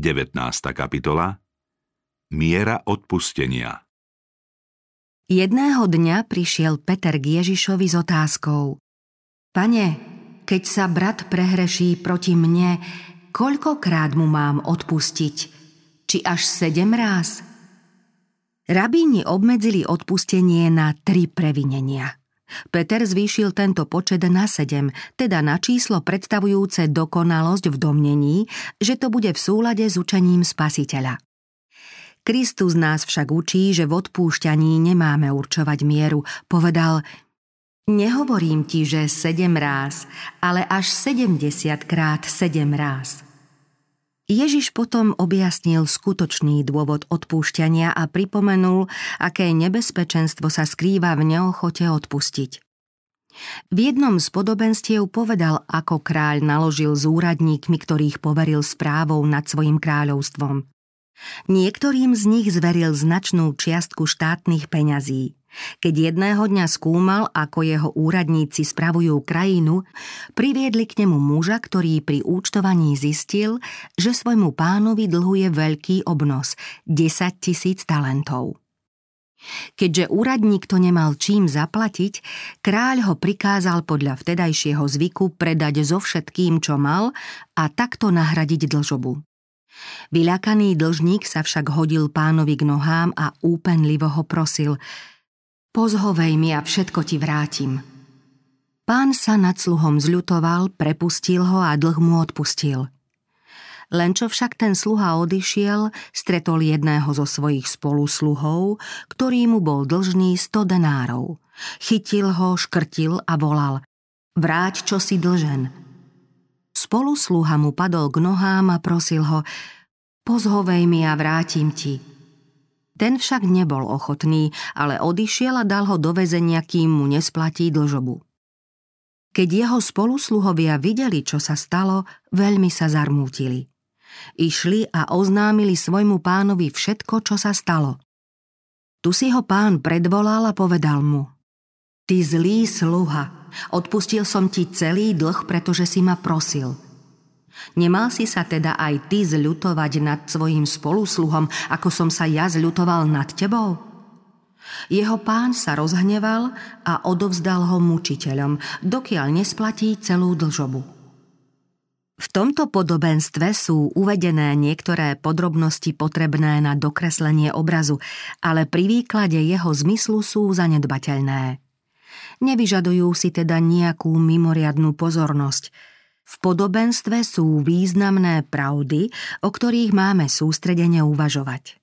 19. kapitola Miera odpustenia Jedného dňa prišiel Peter k Ježišovi s otázkou. Pane, keď sa brat prehreší proti mne, koľkokrát mu mám odpustiť? Či až sedem ráz? Rabíni obmedzili odpustenie na tri previnenia. Peter zvýšil tento počet na sedem, teda na číslo predstavujúce dokonalosť v domnení, že to bude v súlade s učením spasiteľa. Kristus nás však učí, že v odpúšťaní nemáme určovať mieru. Povedal, nehovorím ti, že sedem ráz, ale až sedemdesiat krát sedem ráz. Ježiš potom objasnil skutočný dôvod odpúšťania a pripomenul, aké nebezpečenstvo sa skrýva v neochote odpustiť. V jednom z podobenstiev povedal, ako kráľ naložil s úradníkmi, ktorých poveril správou nad svojim kráľovstvom. Niektorým z nich zveril značnú čiastku štátnych peňazí. Keď jedného dňa skúmal, ako jeho úradníci spravujú krajinu, priviedli k nemu muža, ktorý pri účtovaní zistil, že svojmu pánovi dlhuje veľký obnos – 10 tisíc talentov. Keďže úradník to nemal čím zaplatiť, kráľ ho prikázal podľa vtedajšieho zvyku predať so všetkým, čo mal a takto nahradiť dlžobu. Vyľakaný dlžník sa však hodil pánovi k nohám a úpenlivo ho prosil Pozhovej mi a všetko ti vrátim. Pán sa nad sluhom zľutoval, prepustil ho a dlh mu odpustil. Len čo však ten sluha odišiel, stretol jedného zo svojich spolusluhov, ktorý mu bol dlžný 100 denárov. Chytil ho, škrtil a volal Vráť, čo si dlžen – Spolusluha mu padol k nohám a prosil ho Pozhovej mi a vrátim ti. Ten však nebol ochotný, ale odišiel a dal ho do väzenia, kým mu nesplatí dlžobu. Keď jeho spolusluhovia videli, čo sa stalo, veľmi sa zarmútili. Išli a oznámili svojmu pánovi všetko, čo sa stalo. Tu si ho pán predvolal a povedal mu Ty zlý sluha, Odpustil som ti celý dlh, pretože si ma prosil. Nemal si sa teda aj ty zľutovať nad svojim spolusluhom, ako som sa ja zľutoval nad tebou? Jeho pán sa rozhneval a odovzdal ho mučiteľom, dokiaľ nesplatí celú dlžobu. V tomto podobenstve sú uvedené niektoré podrobnosti potrebné na dokreslenie obrazu, ale pri výklade jeho zmyslu sú zanedbateľné. Nevyžadujú si teda nejakú mimoriadnú pozornosť. V podobenstve sú významné pravdy, o ktorých máme sústredene uvažovať.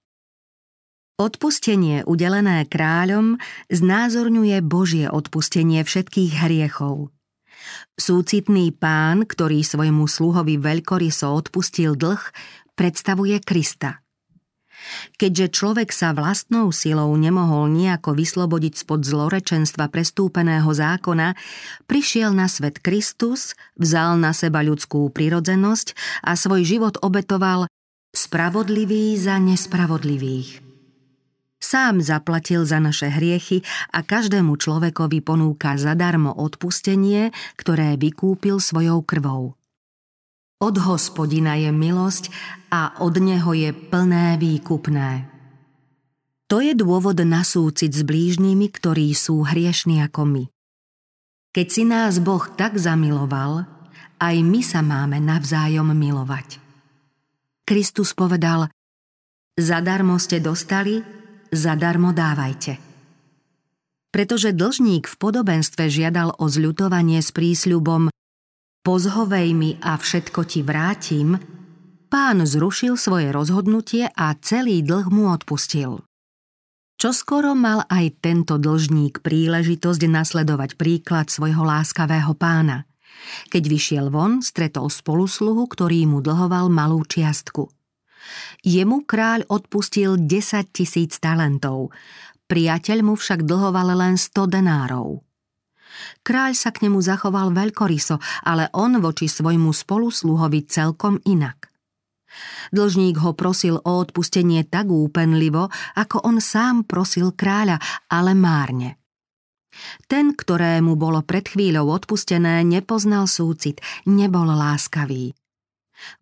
Odpustenie udelené kráľom znázorňuje Božie odpustenie všetkých hriechov. Súcitný pán, ktorý svojmu sluhovi veľkoryso odpustil dlh, predstavuje Krista – Keďže človek sa vlastnou silou nemohol nejako vyslobodiť spod zlorečenstva prestúpeného zákona, prišiel na svet Kristus, vzal na seba ľudskú prirodzenosť a svoj život obetoval spravodlivý za nespravodlivých. Sám zaplatil za naše hriechy a každému človekovi ponúka zadarmo odpustenie, ktoré vykúpil svojou krvou. Od hospodina je milosť a od neho je plné výkupné. To je dôvod na súcit s blížnymi, ktorí sú hriešni ako my. Keď si nás Boh tak zamiloval, aj my sa máme navzájom milovať. Kristus povedal, zadarmo ste dostali, zadarmo dávajte. Pretože dlžník v podobenstve žiadal o zľutovanie s prísľubom pozhovej mi a všetko ti vrátim, pán zrušil svoje rozhodnutie a celý dlh mu odpustil. Čoskoro mal aj tento dlžník príležitosť nasledovať príklad svojho láskavého pána. Keď vyšiel von, stretol spolusluhu, ktorý mu dlhoval malú čiastku. Jemu kráľ odpustil 10 tisíc talentov, priateľ mu však dlhoval len 100 denárov. Kráľ sa k nemu zachoval veľkoryso, ale on voči svojmu spolusluhovi celkom inak. Dlžník ho prosil o odpustenie tak úpenlivo, ako on sám prosil kráľa, ale márne. Ten, ktorému bolo pred chvíľou odpustené, nepoznal súcit, nebol láskavý.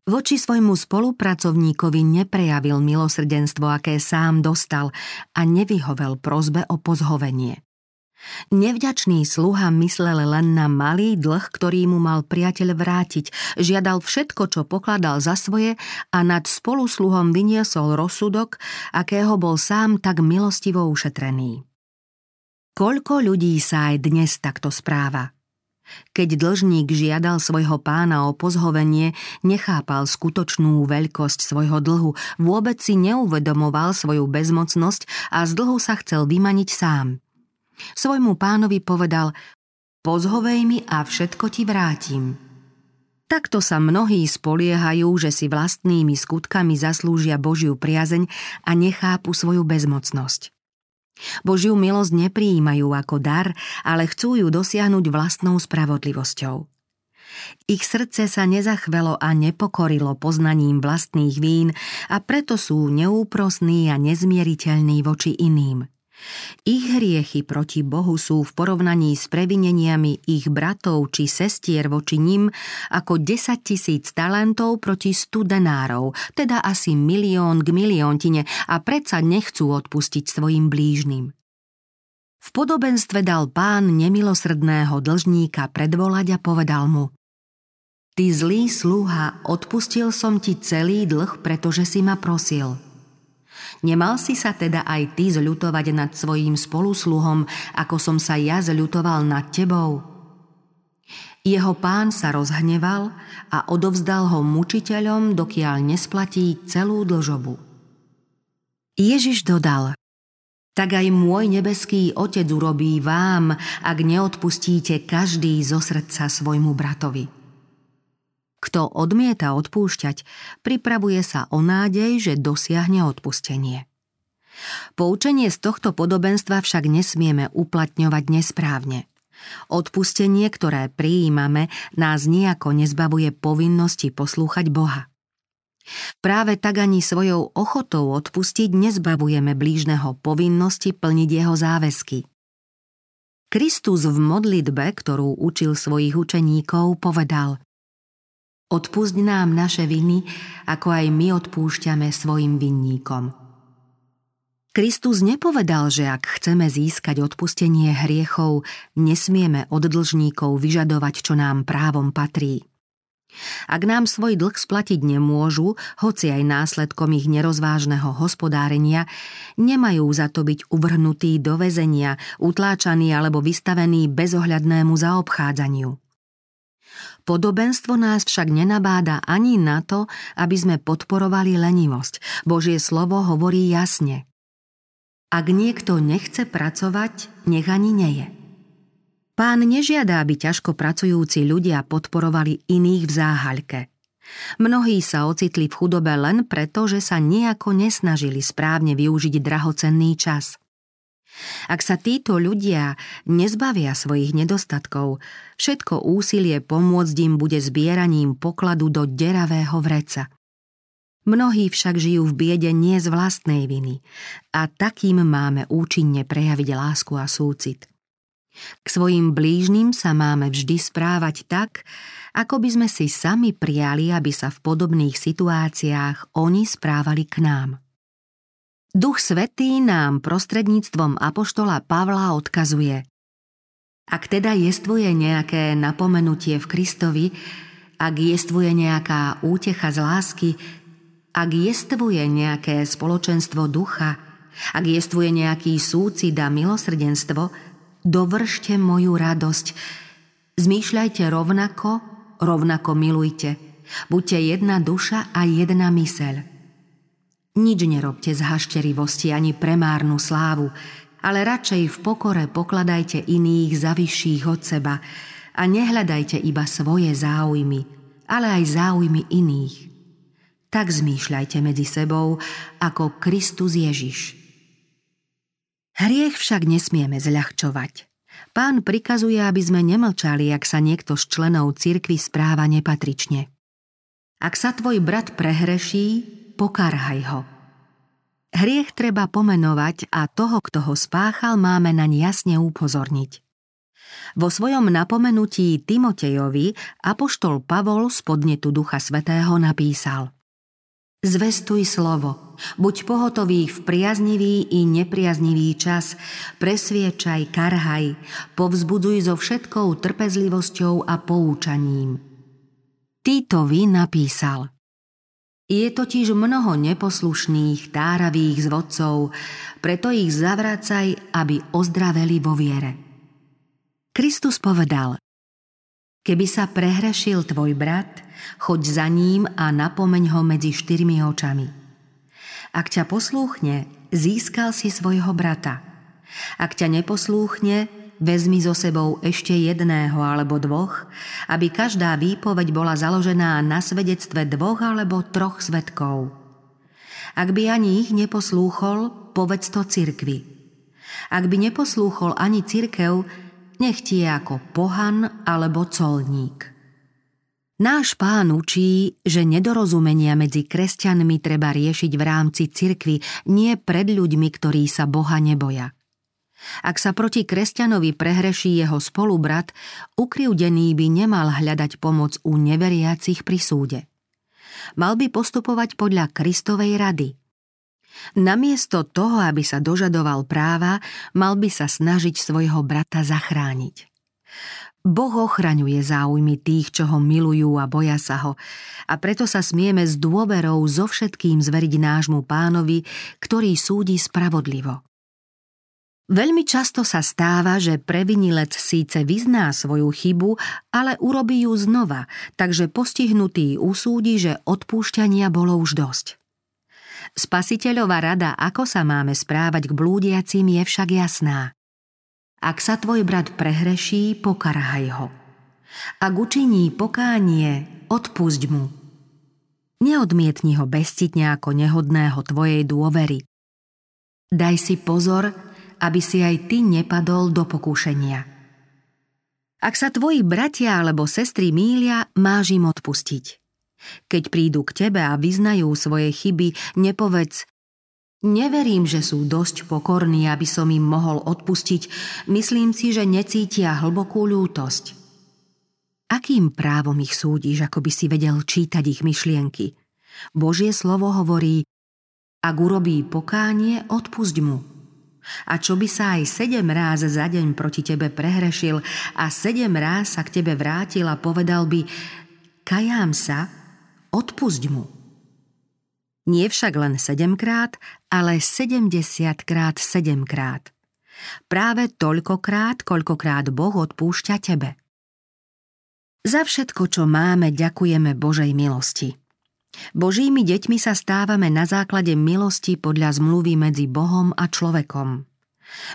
Voči svojmu spolupracovníkovi neprejavil milosrdenstvo, aké sám dostal a nevyhovel prozbe o pozhovenie. Nevďačný sluha myslel len na malý dlh, ktorý mu mal priateľ vrátiť, žiadal všetko, čo pokladal za svoje a nad spolusluhom vyniesol rozsudok, akého bol sám tak milostivo ušetrený. Koľko ľudí sa aj dnes takto správa? Keď dlžník žiadal svojho pána o pozhovenie, nechápal skutočnú veľkosť svojho dlhu, vôbec si neuvedomoval svoju bezmocnosť a z dlhu sa chcel vymaniť sám. Svojmu pánovi povedal, pozhovej mi a všetko ti vrátim. Takto sa mnohí spoliehajú, že si vlastnými skutkami zaslúžia Božiu priazeň a nechápu svoju bezmocnosť. Božiu milosť neprijímajú ako dar, ale chcú ju dosiahnuť vlastnou spravodlivosťou. Ich srdce sa nezachvelo a nepokorilo poznaním vlastných vín a preto sú neúprosní a nezmieriteľní voči iným. Ich hriechy proti Bohu sú v porovnaní s previneniami ich bratov či sestier voči ním ako 10 tisíc talentov proti 100 denárov, teda asi milión k miliontine a predsa nechcú odpustiť svojim blížnym. V podobenstve dal pán nemilosrdného dlžníka predvolať a povedal mu Ty zlý sluha, odpustil som ti celý dlh, pretože si ma prosil – Nemal si sa teda aj ty zľutovať nad svojím spolusluhom, ako som sa ja zľutoval nad tebou? Jeho pán sa rozhneval a odovzdal ho mučiteľom, dokiaľ nesplatí celú dlžobu. Ježiš dodal, tak aj môj nebeský Otec urobí vám, ak neodpustíte každý zo srdca svojmu bratovi. Kto odmieta odpúšťať, pripravuje sa o nádej, že dosiahne odpustenie. Poučenie z tohto podobenstva však nesmieme uplatňovať nesprávne. Odpustenie, ktoré prijímame, nás nejako nezbavuje povinnosti poslúchať Boha. Práve tak ani svojou ochotou odpustiť nezbavujeme blížneho povinnosti plniť jeho záväzky. Kristus v modlitbe, ktorú učil svojich učeníkov, povedal Odpusť nám naše viny, ako aj my odpúšťame svojim vinníkom. Kristus nepovedal, že ak chceme získať odpustenie hriechov, nesmieme od dlžníkov vyžadovať, čo nám právom patrí. Ak nám svoj dlh splatiť nemôžu, hoci aj následkom ich nerozvážneho hospodárenia, nemajú za to byť uvrhnutí do väzenia, utláčaní alebo vystavení bezohľadnému zaobchádzaniu. Podobenstvo nás však nenabáda ani na to, aby sme podporovali lenivosť. Božie slovo hovorí jasne. Ak niekto nechce pracovať, nech ani neje. Pán nežiada, aby ťažko pracujúci ľudia podporovali iných v záhaľke. Mnohí sa ocitli v chudobe len preto, že sa nejako nesnažili správne využiť drahocenný čas – ak sa títo ľudia nezbavia svojich nedostatkov, všetko úsilie pomôcť im bude zbieraním pokladu do deravého vreca. Mnohí však žijú v biede nie z vlastnej viny a takým máme účinne prejaviť lásku a súcit. K svojim blížnym sa máme vždy správať tak, ako by sme si sami prijali, aby sa v podobných situáciách oni správali k nám. Duch Svetý nám prostredníctvom Apoštola Pavla odkazuje Ak teda jestvuje nejaké napomenutie v Kristovi, ak jestvuje nejaká útecha z lásky, ak jestvuje nejaké spoločenstvo ducha, ak jestvuje nejaký súcid a milosrdenstvo, dovršte moju radosť. Zmýšľajte rovnako, rovnako milujte. Buďte jedna duša a jedna myseľ. Nič nerobte z hašterivosti ani premárnu slávu, ale radšej v pokore pokladajte iných za vyšších od seba a nehľadajte iba svoje záujmy, ale aj záujmy iných. Tak zmýšľajte medzi sebou ako Kristus Ježiš. Hriech však nesmieme zľahčovať. Pán prikazuje, aby sme nemlčali, ak sa niekto z členov cirkvy správa nepatrične. Ak sa tvoj brat prehreší, pokárhaj ho. Hriech treba pomenovať a toho, kto ho spáchal, máme naň jasne upozorniť. Vo svojom napomenutí Timotejovi apoštol Pavol z podnetu Ducha Svetého napísal Zvestuj slovo, buď pohotový v priaznivý i nepriaznivý čas, presviečaj, karhaj, povzbuduj so všetkou trpezlivosťou a poučaním. Týtovi napísal Je totiž mnoho neposlušných, táravých zvodcov, preto ich zavracaj, aby ozdraveli vo viere. Kristus povedal Keby sa prehrešil tvoj brat, choď za ním a napomeň ho medzi štyrmi očami. Ak ťa poslúchne, získal si svojho brata. Ak ťa neposlúchne, vezmi so sebou ešte jedného alebo dvoch, aby každá výpoveď bola založená na svedectve dvoch alebo troch svetkov. Ak by ani ich neposlúchol, povedz to cirkvi. Ak by neposlúchol ani cirkev, nech ti je ako pohan alebo colník. Náš pán učí, že nedorozumenia medzi kresťanmi treba riešiť v rámci cirkvy, nie pred ľuďmi, ktorí sa Boha neboja. Ak sa proti kresťanovi prehreší jeho spolubrat, ukriúdený by nemal hľadať pomoc u neveriacich pri súde. Mal by postupovať podľa Kristovej rady – Namiesto toho, aby sa dožadoval práva, mal by sa snažiť svojho brata zachrániť. Boh ochraňuje záujmy tých, čo ho milujú a boja sa ho, a preto sa smieme s dôverou so všetkým zveriť nášmu pánovi, ktorý súdi spravodlivo. Veľmi často sa stáva, že previnilec síce vyzná svoju chybu, ale urobí ju znova, takže postihnutý usúdi, že odpúšťania bolo už dosť. Spasiteľová rada, ako sa máme správať k blúdiacim, je však jasná. Ak sa tvoj brat prehreší, pokarhaj ho. Ak učiní pokánie, odpusť mu. Neodmietni ho bezcitne ako nehodného tvojej dôvery. Daj si pozor, aby si aj ty nepadol do pokúšenia. Ak sa tvoji bratia alebo sestry mília, máš im odpustiť. Keď prídu k tebe a vyznajú svoje chyby, nepovedz Neverím, že sú dosť pokorní, aby som im mohol odpustiť. Myslím si, že necítia hlbokú ľútosť. Akým právom ich súdiš, ako by si vedel čítať ich myšlienky? Božie slovo hovorí, ak urobí pokánie, odpusť mu. A čo by sa aj sedem ráz za deň proti tebe prehrešil a sedem ráz sa k tebe vrátil a povedal by, kajám sa, odpusť mu. Nie však len sedemkrát, ale sedemdesiatkrát sedemkrát. Práve toľkokrát, koľkokrát Boh odpúšťa tebe. Za všetko, čo máme, ďakujeme Božej milosti. Božími deťmi sa stávame na základe milosti podľa zmluvy medzi Bohom a človekom.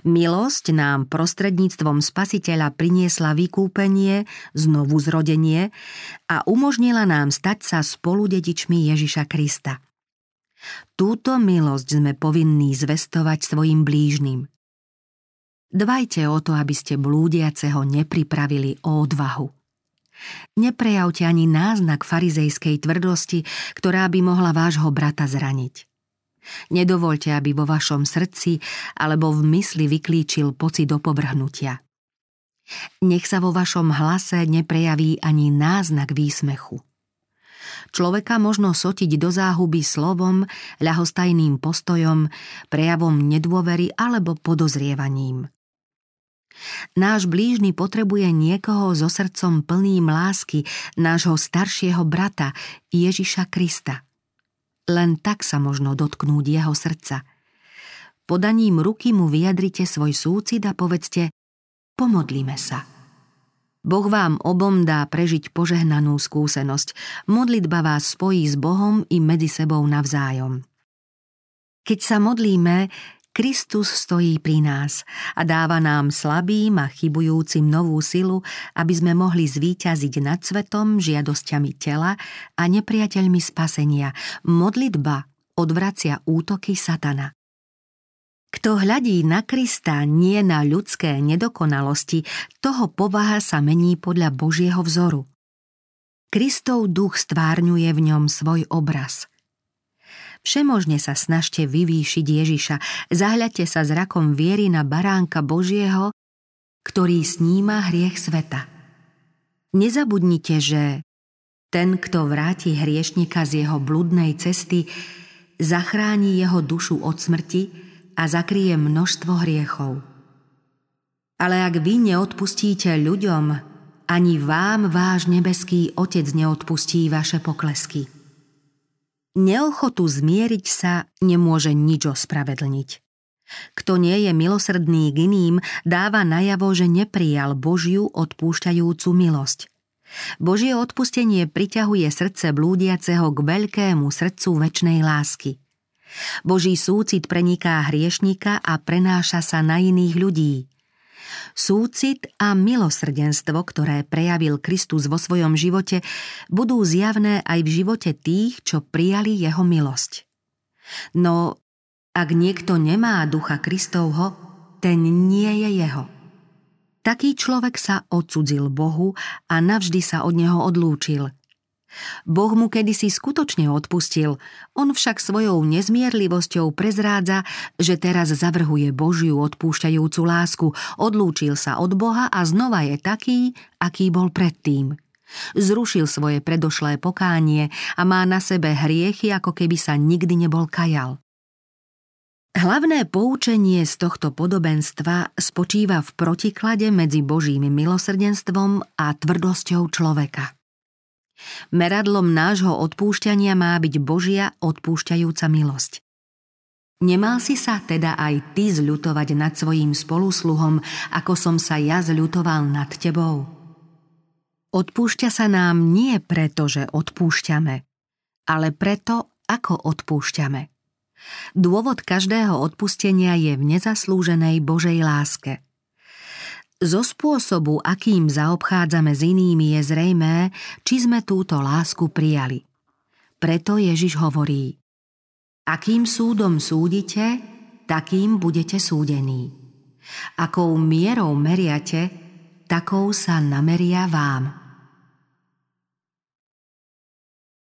Milosť nám prostredníctvom spasiteľa priniesla vykúpenie, znovu zrodenie a umožnila nám stať sa spoludedičmi Ježiša Krista. Túto milosť sme povinní zvestovať svojim blížnym. Dvajte o to, aby ste blúdiaceho nepripravili o odvahu. Neprejavte ani náznak farizejskej tvrdosti, ktorá by mohla vášho brata zraniť. Nedovolte, aby vo vašom srdci alebo v mysli vyklíčil pocit opovrhnutia. Nech sa vo vašom hlase neprejaví ani náznak výsmechu. Človeka možno sotiť do záhuby slovom, ľahostajným postojom, prejavom nedôvery alebo podozrievaním. Náš blížny potrebuje niekoho so srdcom plným lásky, nášho staršieho brata, Ježiša Krista – len tak sa možno dotknúť jeho srdca. Podaním ruky mu vyjadrite svoj súcit a povedzte pomodlíme sa. Boh vám obom dá prežiť požehnanú skúsenosť. Modlitba vás spojí s Bohom i medzi sebou navzájom. Keď sa modlíme, Kristus stojí pri nás a dáva nám slabým a chybujúcim novú silu, aby sme mohli zvíťaziť nad svetom, žiadosťami tela a nepriateľmi spasenia. Modlitba odvracia útoky satana. Kto hľadí na Krista, nie na ľudské nedokonalosti, toho povaha sa mení podľa Božieho vzoru. Kristov duch stvárňuje v ňom svoj obraz – Všemožne sa snažte vyvýšiť Ježiša, zahľadte sa zrakom viery na baránka Božieho, ktorý sníma hriech sveta. Nezabudnite, že ten, kto vráti hriešnika z jeho bludnej cesty, zachráni jeho dušu od smrti a zakrie množstvo hriechov. Ale ak vy neodpustíte ľuďom, ani vám váš nebeský Otec neodpustí vaše poklesky. Neochotu zmieriť sa nemôže nič ospravedlniť. Kto nie je milosrdný k iným, dáva najavo, že neprijal Božiu odpúšťajúcu milosť. Božie odpustenie priťahuje srdce blúdiaceho k veľkému srdcu väčšnej lásky. Boží súcit preniká hriešnika a prenáša sa na iných ľudí. Súcit a milosrdenstvo, ktoré prejavil Kristus vo svojom živote, budú zjavné aj v živote tých, čo prijali jeho milosť. No ak niekto nemá ducha Kristovho, ten nie je jeho. Taký človek sa odsudzil Bohu a navždy sa od neho odlúčil – Boh mu kedysi skutočne odpustil, on však svojou nezmierlivosťou prezrádza, že teraz zavrhuje Božiu odpúšťajúcu lásku, odlúčil sa od Boha a znova je taký, aký bol predtým. Zrušil svoje predošlé pokánie a má na sebe hriechy, ako keby sa nikdy nebol kajal. Hlavné poučenie z tohto podobenstva spočíva v protiklade medzi Božím milosrdenstvom a tvrdosťou človeka. Meradlom nášho odpúšťania má byť Božia odpúšťajúca milosť. Nemal si sa teda aj ty zľutovať nad svojím spolusluhom, ako som sa ja zľutoval nad tebou? Odpúšťa sa nám nie preto, že odpúšťame, ale preto, ako odpúšťame. Dôvod každého odpustenia je v nezaslúženej Božej láske – zo spôsobu, akým zaobchádzame s inými, je zrejmé, či sme túto lásku prijali. Preto Ježiš hovorí, akým súdom súdite, takým budete súdení. Akou mierou meriate, takou sa nameria vám.